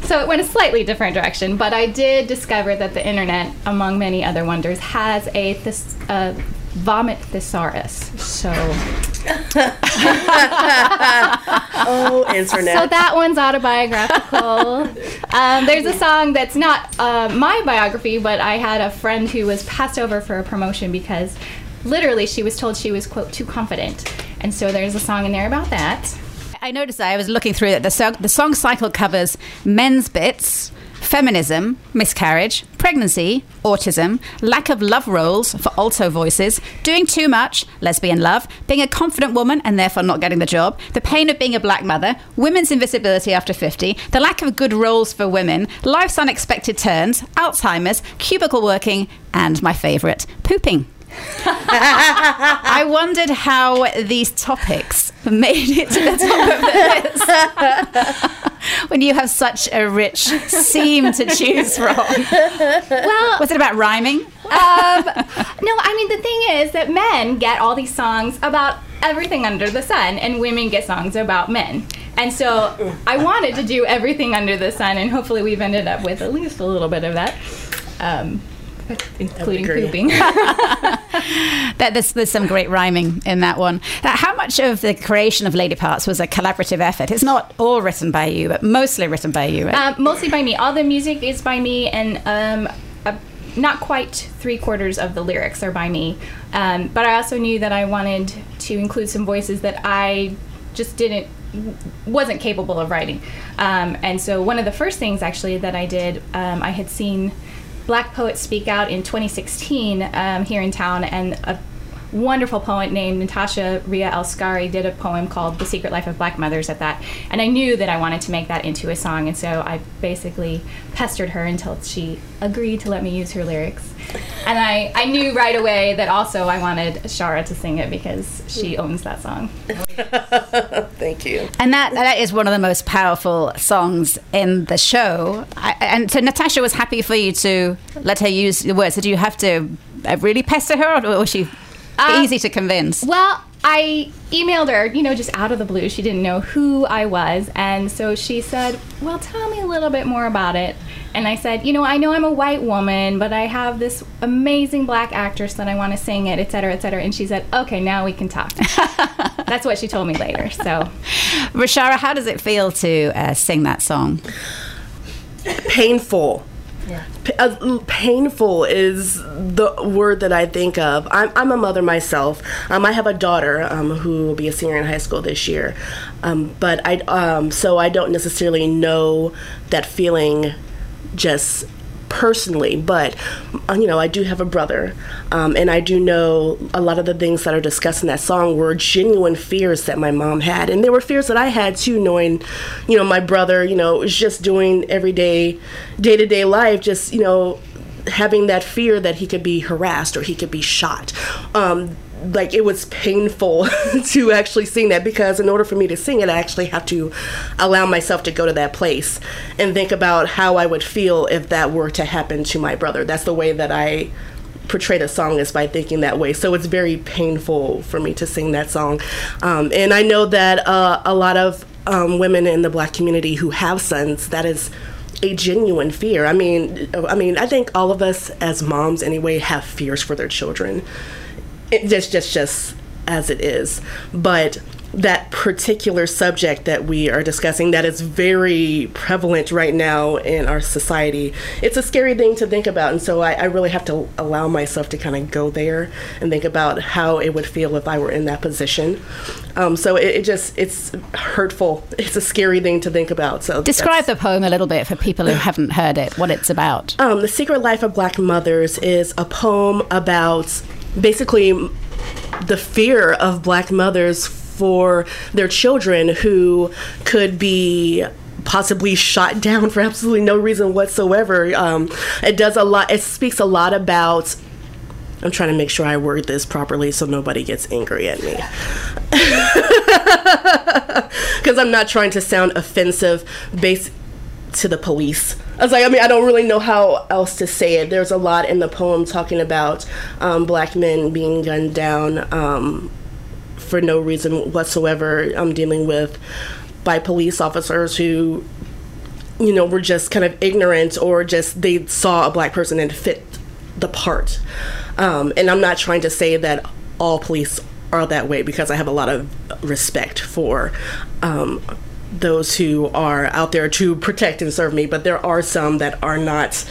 so it went a slightly different direction. But I did discover that the internet, among many other wonders, has a uh, vomit thesaurus. So Oh, internet. so that one's autobiographical. um, there's a song that's not uh, my biography, but I had a friend who was passed over for a promotion because literally she was told she was quote too confident, and so there's a song in there about that. I noticed that I was looking through that the song, the song cycle covers men's bits, feminism, miscarriage, pregnancy, autism, lack of love roles for alto voices, doing too much, lesbian love, being a confident woman and therefore not getting the job, the pain of being a black mother, women's invisibility after 50, the lack of good roles for women, life's unexpected turns, Alzheimer's, cubicle working, and my favorite, pooping. I wondered how these topics made it to the top of the list when you have such a rich seam to choose from. Well, Was it about rhyming? um, no, I mean the thing is that men get all these songs about everything under the sun, and women get songs about men. And so I wanted to do everything under the sun, and hopefully we've ended up with at least a little bit of that, um, including pooping. That there's, there's some great rhyming in that one. Uh, how much of the creation of Lady Parts was a collaborative effort? It's not all written by you, but mostly written by you. Right? Um, mostly by me. All the music is by me, and um, uh, not quite three quarters of the lyrics are by me. Um, but I also knew that I wanted to include some voices that I just didn't wasn't capable of writing. Um, and so one of the first things actually that I did, um, I had seen Black Poets Speak Out in 2016 um, here in town, and a wonderful poet named Natasha Ria El-Scari did a poem called The Secret Life of Black Mothers at that. And I knew that I wanted to make that into a song, and so I basically pestered her until she agreed to let me use her lyrics. And I, I knew right away that also I wanted Shara to sing it because she owns that song. Thank you. And that that is one of the most powerful songs in the show. I, and so Natasha was happy for you to let her use the words. Did you have to uh, really pester her, or was she Um, easy to convince? Well, I emailed her, you know, just out of the blue. She didn't know who I was. And so she said, Well, tell me a little bit more about it. And I said, You know, I know I'm a white woman, but I have this amazing black actress that I want to sing it, et cetera, et cetera. And she said, Okay, now we can talk. That's what she told me later. So, Rashara, how does it feel to uh, sing that song? Painful. P- uh, painful is the word that I think of. I'm, I'm a mother myself. Um, I have a daughter um, who will be a senior in high school this year, um, but I um, so I don't necessarily know that feeling just personally, but uh, you know, I do have a brother, um, and I do know a lot of the things that are discussed in that song were genuine fears that my mom had, and there were fears that I had too, knowing, you know, my brother, you know, was just doing everyday, day to day life, just you know, having that fear that he could be harassed or he could be shot. Um, like it was painful to actually sing that because in order for me to sing it, I actually have to allow myself to go to that place and think about how I would feel if that were to happen to my brother. That's the way that I portray the song is by thinking that way. So it's very painful for me to sing that song. Um, and I know that uh, a lot of um, women in the black community who have sons, that is a genuine fear. I mean, I mean, I think all of us as moms anyway have fears for their children it just just just as it is. But that particular subject that we are discussing that is very prevalent right now in our society it's a scary thing to think about. And so i, I really have to allow myself to kind of go there and think about how it would feel if i were in that position. Um, so it, it, just it's hurtful. It's a scary thing to think about. So describe the poem a little bit for people who haven't heard it what it's about. Um, the secret life of black mothers is a poem about basically the fear of black mothers for their children who could be possibly shot down for absolutely no reason whatsoever. Um, it does a lot. It speaks a lot about. I'm trying to make sure I word this properly so nobody gets angry at me. Because I'm not trying to sound offensive based to the police. I was like, I mean, I don't really know how else to say it. There's a lot in the poem talking about um, black men being gunned down um, for no reason whatsoever. I'm dealing with by police officers who, you know, were just kind of ignorant or just they saw a black person and fit the part. Um, and I'm not trying to say that all police are that way because I have a lot of respect for um, those who are out there to protect and serve me, but there are some that are not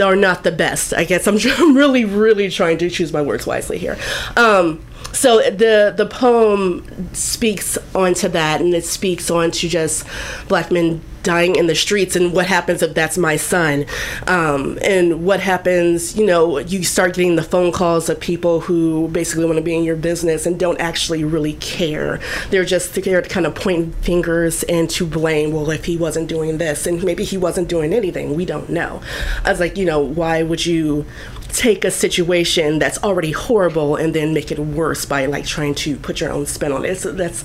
are not the best. I guess I'm, I'm really, really trying to choose my words wisely here. Um, so the the poem speaks onto that, and it speaks onto just black men dying in the streets and what happens if that's my son. Um, and what happens you know you start getting the phone calls of people who basically want to be in your business and don't actually really care. They're just there to kind of point fingers and to blame well if he wasn't doing this and maybe he wasn't doing anything we don't know. I was like you know why would you take a situation that's already horrible and then make it worse by like trying to put your own spin on it. So that's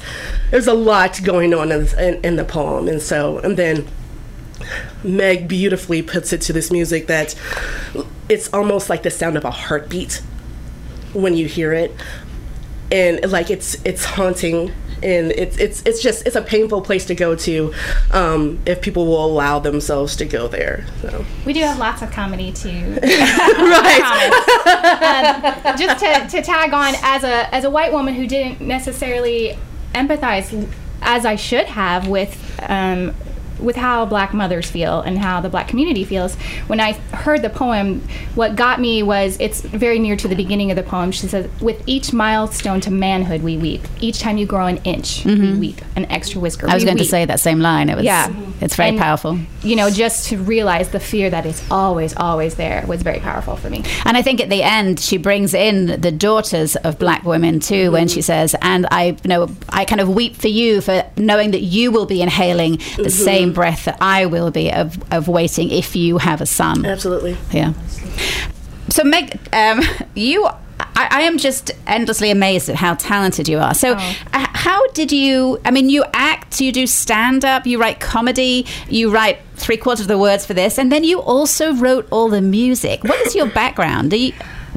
there's a lot going on in, in, in the poem, and so and then Meg beautifully puts it to this music that it's almost like the sound of a heartbeat when you hear it, and like it's it's haunting and it's it's it's just it's a painful place to go to um, if people will allow themselves to go there. So we do have lots of comedy too. right. um, just to, to tag on as a as a white woman who didn't necessarily empathize as I should have with um, with how black mothers feel and how the black community feels. When I heard the poem, what got me was it's very near to the beginning of the poem. She says, With each milestone to manhood, we weep. Each time you grow an inch, mm-hmm. we weep. An extra whisker. I was going weep. to say that same line. It was, yeah. It's very and, powerful. You know, just to realize the fear that is always, always there was very powerful for me. And I think at the end, she brings in the daughters of black women too mm-hmm. when she says, And I you know I kind of weep for you for knowing that you will be inhaling the mm-hmm. same breath that I will be of, of waiting if you have a son. Absolutely. Yeah. So, Meg, um, you I, I, am just endlessly amazed at how talented you are. So, oh. uh, how did you? I mean, you act, you do stand up, you write comedy, you write three quarters of the words for this, and then you also wrote all the music. What is your background? Do you,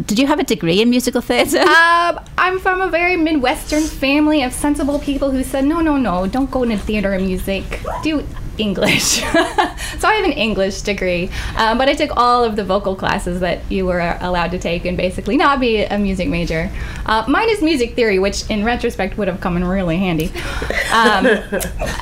did you have a degree in musical theatre? Um, I'm from a very Midwestern family of sensible people who said, no, no, no, don't go into theater and music. Do English. so I have an English degree, um, but I took all of the vocal classes that you were allowed to take and basically not be a music major. Uh, mine is music theory, which in retrospect would have come in really handy. Um,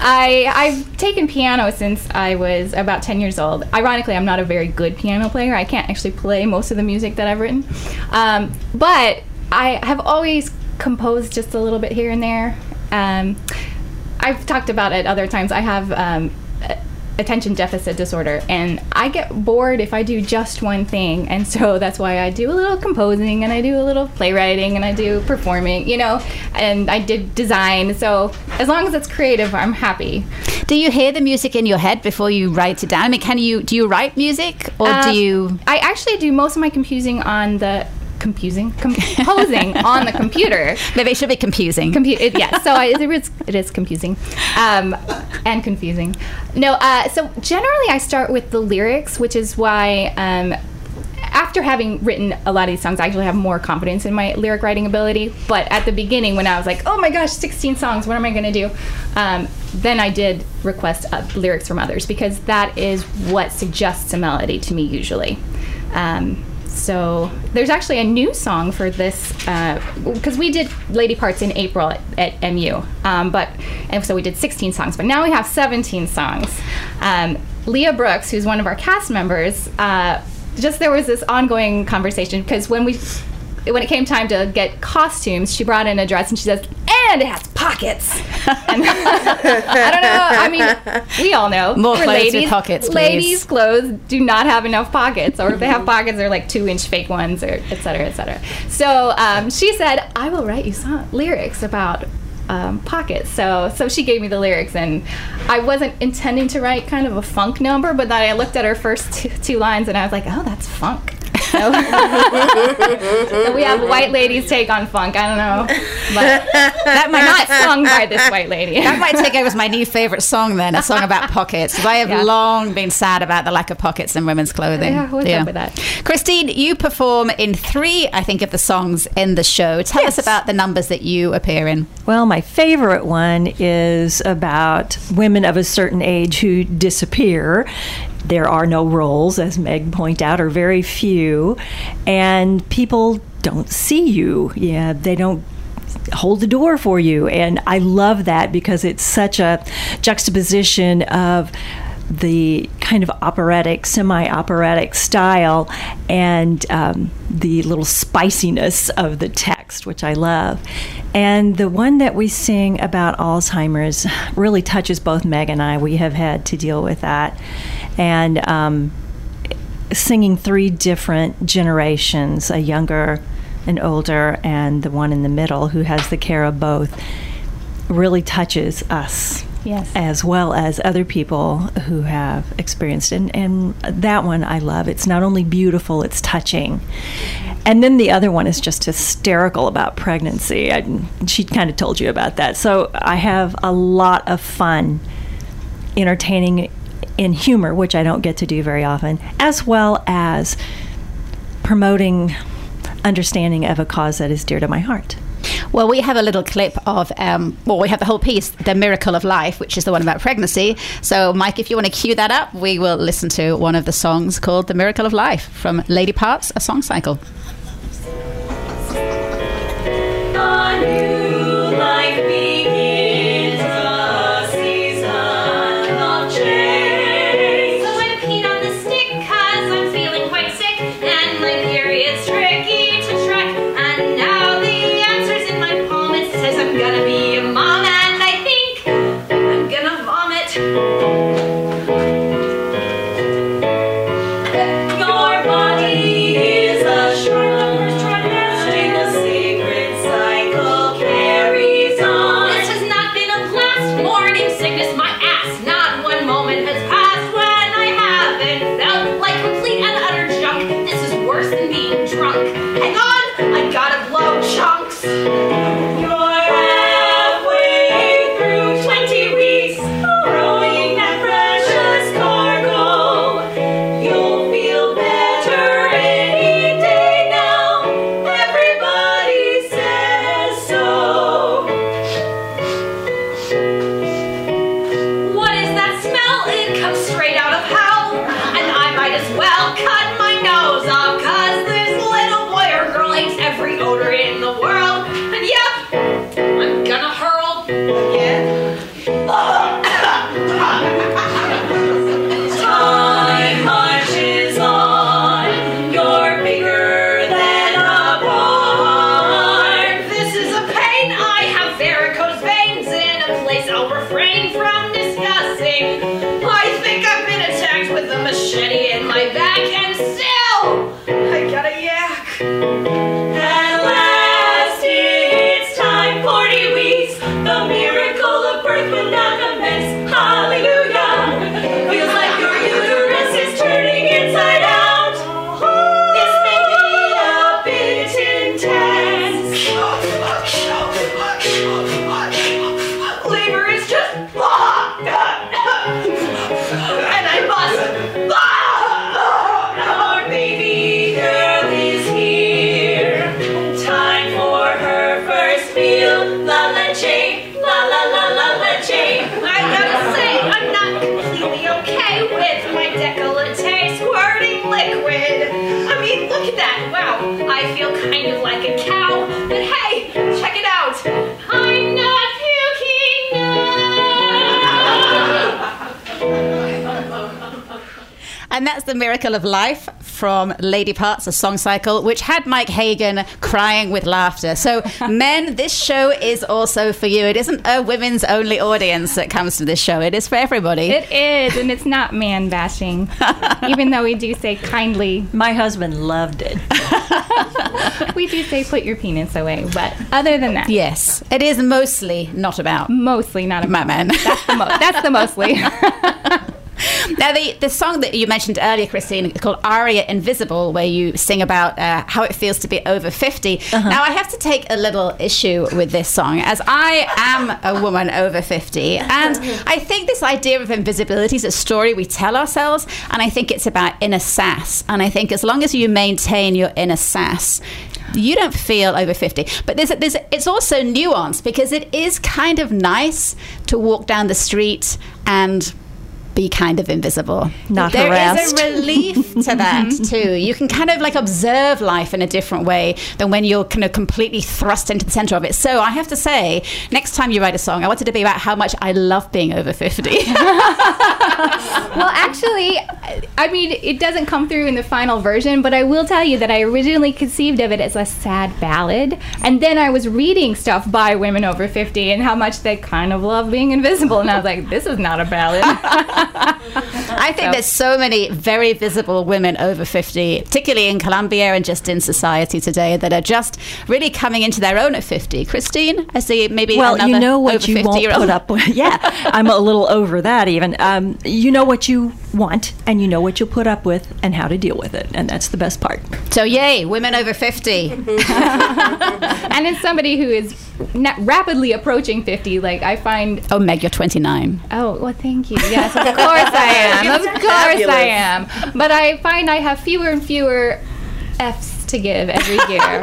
I, I've taken piano since I was about 10 years old. Ironically, I'm not a very good piano player. I can't actually play most of the music that I've written. Um, but I have always composed just a little bit here and there. Um, I've talked about it other times. I have um, attention deficit disorder, and I get bored if I do just one thing. And so that's why I do a little composing, and I do a little playwriting, and I do performing, you know, and I did design. So as long as it's creative, I'm happy. Do you hear the music in your head before you write it down? I mean, can you do you write music or Uh, do you? I actually do most of my composing on the composing composing on the computer. Maybe it should be confusing. Compu- it, yeah, so I, it, is, it is confusing um, and confusing. No, uh, so generally I start with the lyrics, which is why um, after having written a lot of these songs, I actually have more confidence in my lyric writing ability. But at the beginning, when I was like, oh my gosh, 16 songs, what am I going to do? Um, then I did request uh, lyrics from others because that is what suggests a melody to me usually. Um, so there's actually a new song for this because we did lady parts in April at, at MU, um, but and so we did 16 songs, but now we have 17 songs. Um, Leah Brooks, who's one of our cast members, uh, just there was this ongoing conversation because when we when it came time to get costumes, she brought in a dress and she says, "And it has pockets." And I don't know. I mean, we all know More clothes with pockets, please. Ladies' clothes do not have enough pockets, or if they have pockets, they're like two-inch fake ones, or et cetera, et cetera. So um, she said, "I will write you song- lyrics about." Um, pockets. So, so she gave me the lyrics, and I wasn't intending to write kind of a funk number, but then I looked at her first two, two lines, and I was like, "Oh, that's funk." So, so we have white ladies take on funk. I don't know, but That might not sung by this white lady. That might take over as my new favorite song then, a song about pockets. I have Yeah. long been sad about the lack of pockets in women's clothing. Yeah, what's up with that? Christine, you perform in three, I think, of the songs in the show. Tell us about the numbers that you appear in. Well, my favorite one is about women of a certain age who disappear. There are no roles, as Meg pointed out, or very few, and people don't see you. Yeah, they don't hold the door for you. And I love that because it's such a juxtaposition of the kind of operatic, semi operatic style and um, the little spiciness of the text, which I love. And the one that we sing about Alzheimer's really touches both Meg and I. We have had to deal with that. And um, singing three different generations a younger, an older, and the one in the middle who has the care of both really touches us Yes. as well as other people who have experienced it. And, and that one I love. It's not only beautiful, it's touching. And then the other one is just hysterical about pregnancy. I, she kind of told you about that. So I have a lot of fun entertaining in humor, which I don't get to do very often, as well as promoting understanding of a cause that is dear to my heart. Well, we have a little clip of, um, well, we have the whole piece, The Miracle of Life, which is the one about pregnancy. So, Mike, if you want to cue that up, we will listen to one of the songs called The Miracle of Life from Lady Parts, a song cycle. A new life begins, the miracle of life from Lady Parts, a song cycle, which had Mike Hagan crying with laughter. So, men, this show is also for you. It isn't a women's only audience that comes to this show, it is for everybody. It is, and it's not man bashing, even though we do say kindly. My husband loved it. We do say put your penis away, but other than that, yes, it is mostly not about mostly not my about. men. That's the, mo- that's the mostly. Now, the, the song that you mentioned earlier, Christine, called Aria Invisible, where you sing about uh, how it feels to be over 50. Uh-huh. Now, I have to take a little issue with this song, as I am a woman over 50. And I think this idea of invisibility is a story we tell ourselves. And I think it's about inner sass. And I think as long as you maintain your inner sass, you don't feel over 50 but there's, there's it's also nuanced because it is kind of nice to walk down the street and be kind of invisible. Not There is harassed. a relief to that too. You can kind of like observe life in a different way than when you're kind of completely thrust into the center of it. So I have to say, next time you write a song, I want it to be about how much I love being over 50. well, actually, I mean, it doesn't come through in the final version, but I will tell you that I originally conceived of it as a sad ballad, and then I was reading stuff by women over 50 and how much they kind of love being invisible, and I was like, this is not a ballad. I think there's so many very visible women over 50, particularly in Columbia and just in society today, that are just really coming into their own at 50. Christine, I see maybe Well, another you know what over you 50 won't year old. put up with. Yeah, I'm a little over that even. Um, you know what you want, and you know what you'll put up with, and how to deal with it, and that's the best part. So yay, women over 50. and as somebody who is na- rapidly approaching 50, like, I find Oh, Meg, you're 29. Oh, well, thank you. Yes, of course I am. Of course I am. But I find I have fewer and fewer F's to give every year.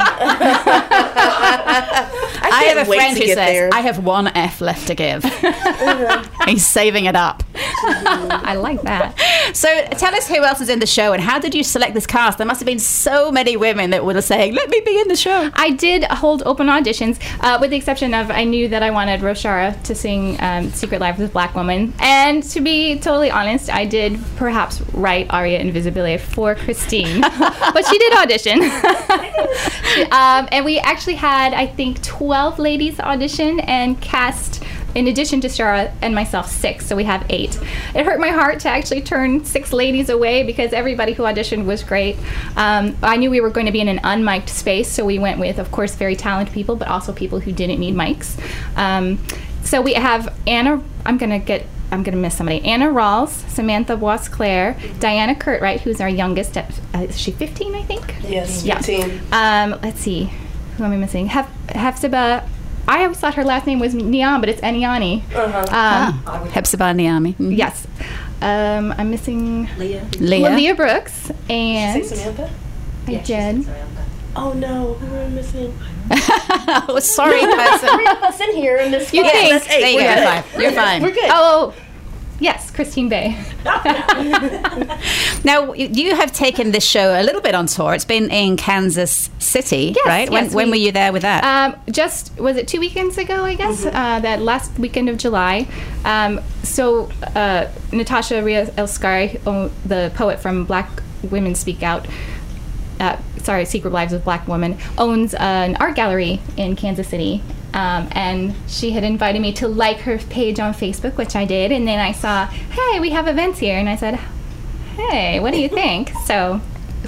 I, have a friend who says, there. I have one F left to give. He's saving it up. I like that. So tell us who else is in the show and how did you select this cast? There must have been so many women that were saying, let me be in the show. I did hold open auditions, uh, with the exception of I knew that I wanted Rashara to sing um, Secret Life of a Black Woman. And to be totally honest, I did perhaps write Aria Invisibilia for Christine, but she did audition. um, and we actually had, I think, 12 ladies audition and cast. In addition to Shara and myself, six, so we have eight. It hurt my heart to actually turn six ladies away because everybody who auditioned was great. Um, I knew we were going to be in an unmiked space, so we went with, of course, very talented people, but also people who didn't need mics. Um, so we have Anna. I'm gonna get. I'm gonna miss somebody. Anna Rawls, Samantha Boisclair, Diana Curtright, who's our youngest. At, uh, is she 15? I think. Yes, Yeah. 15. Um, let's see. Who am I missing? Hef- Hefzibah. I always thought her last name was Nian, but it's Eniani. Uh-huh. Um, Hepzibah Niami. Mhm. Yes. Um, I'm missing Leah. Leah Brooks and Say Samantha? I did. Oh no, who am I missing? oh, sorry, person. Three of us in here in this You class. think- That's eight. There you We're go. good. Fine. You're fine. We're good. Oh, yes, Christine Bay. Now, you- have taken this show a little bit on tour. It's been in Kansas City, Yes, right? when yes, when we- were you there with that? Um, just was it two weekends ago? I guess uh, that last weekend of July. Um, so uh, Natasha Ria El-Scari, oh, the poet from Black Women Speak Out. Uh, sorry, Secret Lives of Black Women owns an art gallery in Kansas City, um, and she had invited me to like her page on Facebook, which I did. And then I saw, hey, we have events here, and I said, hey, what do you think? So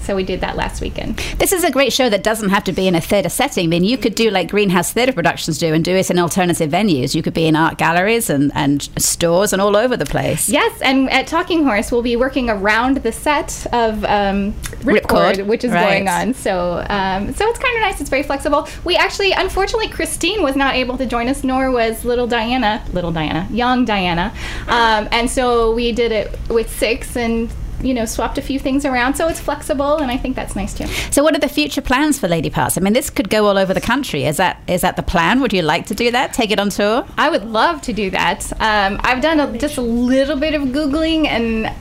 so we did that last weekend. This is a great show that doesn't have to be in a theatre setting. I mean, you could do like Greenhouse Theatre Productions do and do it in alternative venues. You could be in art galleries and, and stores and all over the place. Yes, and at Talking Horse, we'll be working around the set of um, Ripcord, Ripcord, which is right. going on. So, um, so it's kind of nice. It's very flexible. We actually, unfortunately, Christine was not able to join us, nor was little Diana, little Diana, young Diana, um, and so we did it with six and. You know, swapped a few things around, so it's flexible, and I think that's nice too. So, what are the future plans for Lady Parts? I mean, this could go all over the country. Is that is that the plan? Would you like to do that? Take it on tour? I would love to do that. Um, I've done a, just a little bit of Googling and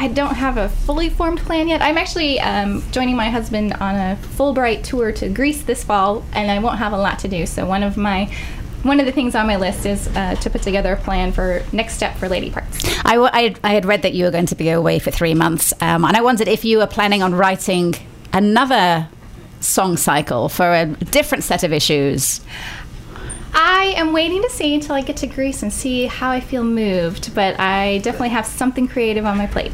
I don't have a fully formed plan yet. I'm actually um, joining my husband on a Fulbright tour to Greece this fall, and I won't have a lot to do. So, one of my one of the things on my list is uh, to put together a plan for next step for Lady Parts. I, w- I, I had read that you were going to be away for three months, um, and I wondered if you were planning on writing another song cycle for a different set of issues. I am waiting to see until I get to Greece and see how I feel moved, but I definitely have something creative on my plate.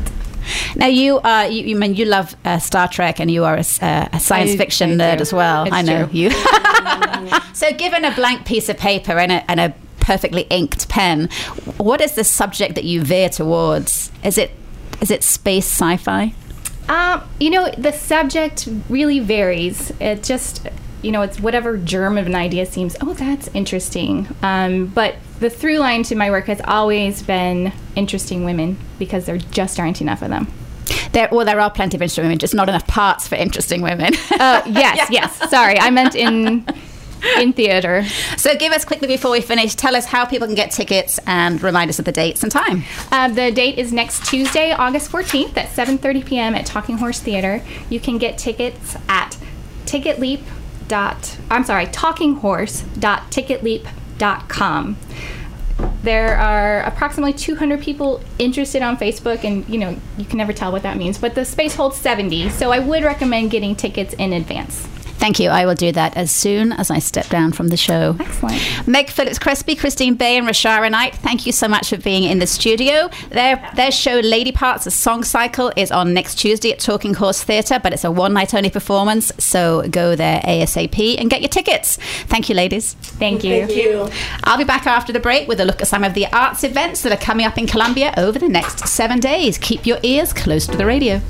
Now you are you, you mean you love uh, Star Trek and you are a, uh, a science I- fiction I nerd do. as well. It's I know true. you. so given a blank piece of paper and a, and a perfectly inked pen, what is the subject that you veer towards? Is it is it space sci-fi? Um, you know, the subject really varies. It just, you know, it's whatever germ of an idea seems, oh, that's interesting. Um, but the through line to my work has always been interesting women because there just aren't enough of them. There, well, there are plenty of interesting women, just not enough parts for interesting women. Uh, yes, yes. Sorry, I meant in in theater. so give us quickly before we finish, tell us how people can get tickets and remind us of the dates and time. Uh, the date is next Tuesday, August 14th at 7:30 p.m. at Talking Horse Theater. You can get tickets at ticketleap. Dot, I'm sorry, talkinghorse.ticketleap.com. There are approximately 200 people interested on Facebook, and you know you can never tell what that means. But the space holds 70, so I would recommend getting tickets in advance. Thank you. I will do that as soon as I step down from the show. Excellent. Meg Phillips Crespi, Christine Bay, and Rashara Knight, thank you so much for being in the studio. Their, their show, Lady Parts, a song cycle, is on next Tuesday at Talking Horse Theatre, but it's a one night only performance, so go there ASAP and get your tickets. Thank you, ladies. Thank you. Thank you. I'll be back after the break with a look at some of the arts events that are coming up in Columbia over the next seven days. Keep your ears close to the radio.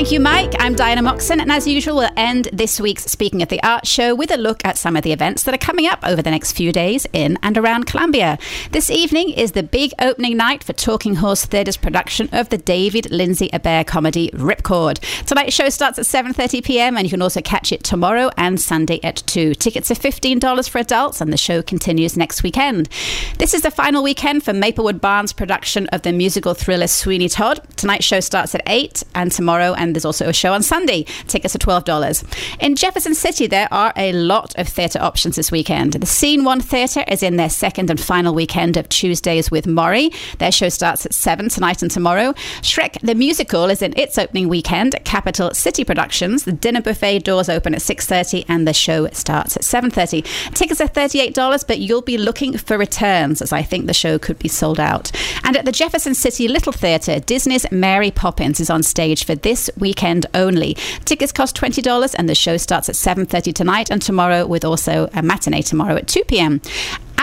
Thank you, Mike. I'm Diana Moxon, and as usual, we'll end this week's Speaking at the Art Show with a look at some of the events that are coming up over the next few days in and around Columbia. This evening is the big opening night for Talking Horse Theatre's production of the David Lindsay-Abaire comedy Ripcord. Tonight's show starts at 7:30 p.m. and you can also catch it tomorrow and Sunday at 2. Tickets are $15 for adults, and the show continues next weekend. This is the final weekend for Maplewood Barn's production of the musical thriller Sweeney Todd. Tonight's show starts at 8 and tomorrow and there's also a show on Sunday. Tickets are $12. In Jefferson City, there are a lot of theatre options this weekend. The Scene One Theatre is in their second and final weekend of Tuesdays with Morrie. Their show starts at 7 tonight and tomorrow. Shrek the Musical is in its opening weekend at Capital City Productions. The dinner buffet doors open at 6.30 and the show starts at 7.30. Tickets are $38, but you'll be looking for returns as I think the show could be sold out. And at the Jefferson City Little Theatre, Disney's Mary Poppins is on stage for this weekend only. Tickets cost $20 and the show starts at 7.30 tonight and tomorrow with also a matinee tomorrow at 2 p.m.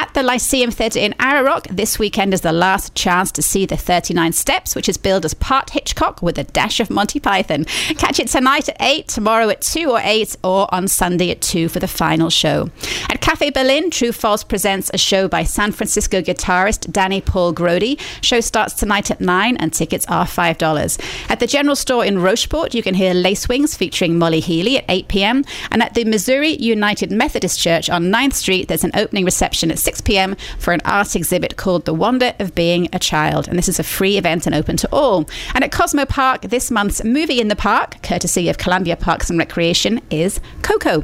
At the Lyceum Theatre in Arrow Rock, this weekend is the last chance to see the 39 Steps, which is billed as part Hitchcock with a dash of Monty Python. Catch it tonight at 8, tomorrow at 2 or 8, or on Sunday at 2 for the final show. At Cafe Berlin, True/False presents a show by San Francisco guitarist Danny Paul Grody. Show starts tonight at 9 and tickets are $5. At the general store in Rocheport, you can hear Lace Wings featuring Molly Healy at 8 p.m. And at the Missouri United Methodist Church on 9th Street, there's an opening reception at 6 p.m. for an art exhibit called The Wonder of Being a Child. And this is a free event and open to all. And at Cosmo Park, this month's movie in the park, courtesy of Columbia Parks and Recreation, is Coco.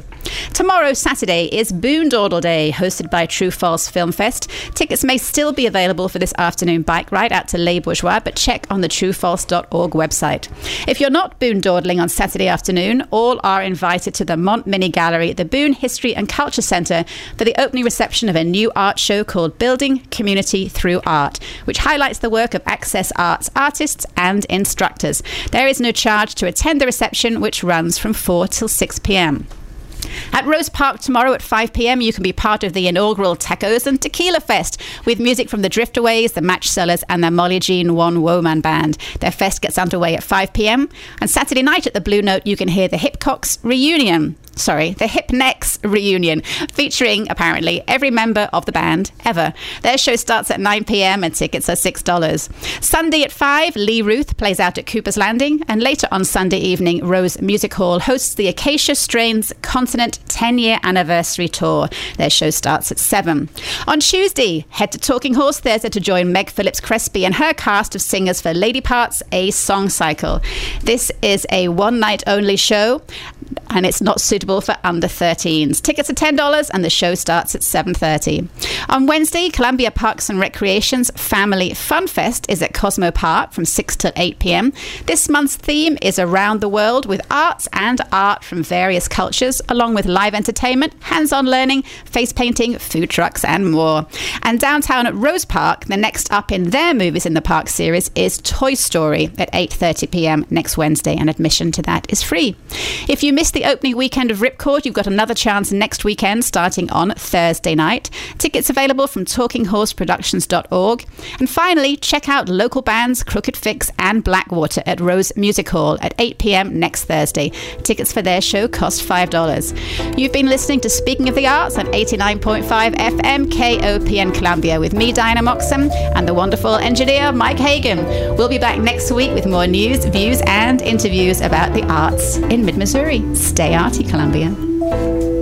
Tomorrow, Saturday, is Boondawdle Day, hosted by True/False Film Fest. Tickets may still be available for this afternoon bike ride out to Les Bourgeois, but check on the truefalse.org website. If you're not boondawdling on Saturday afternoon, all are invited to the Montminy Gallery at the Boone History and Culture Centre for the opening reception of a new art show called Building Community Through Art, which highlights the work of Access Arts artists and instructors. There is no charge to attend the reception, which runs from 4 till 6 p.m. At Rose Park tomorrow at 5 pm, you can be part of the inaugural Tacos and Tequila Fest with music from the Driftaways, the Match Sellers, and the Molly Jean One Woman Band. Their fest gets underway at 5 pm. And Saturday night at the Blue Note, you can hear the Hipcocks reunion. Sorry, the Hip Necks reunion, featuring apparently every member of the band ever. Their show starts at 9 pm and tickets are $6. Sunday at 5, Lee Ruth plays out at Cooper's Landing, and later on Sunday evening, Rose Music Hall hosts the Acacia Strain's Continent 10 year anniversary tour. Their show starts at 7. On Tuesday, head to Talking Horse Theatre to join Meg Phillips Crespi and her cast of singers for Lady Parts A Song Cycle. This is a one night only show and it's not suitable for under 13s. Tickets are $10 and the show starts at 7:30. On Wednesday, Columbia Parks and Recreation's Family Fun Fest is at Cosmo Park from 6 till 8 p.m. This month's theme is around the world with arts and art from various cultures along with live entertainment, hands-on learning, face painting, food trucks and more. And downtown at Rose Park, the next up in their Movies in the Park series is Toy Story at 8:30 p.m. next Wednesday and admission to that is free. If you missed the opening weekend of Ripcord, you've got another chance next weekend starting on Thursday night. Tickets available from talkinghorseproductions.org. And finally, check out local bands Crooked Fix and Blackwater at Rose Music Hall at 8 p.m. next Thursday. Tickets for their show cost $5. You've been listening to Speaking of the Arts on 89.5 FM KOPN Columbia with me, Diana Moxon, and the wonderful engineer, Mike Hagan. We'll be back next week with more news, views, and interviews about the arts in mid Missouri. Stay arty, Columbia. Columbia.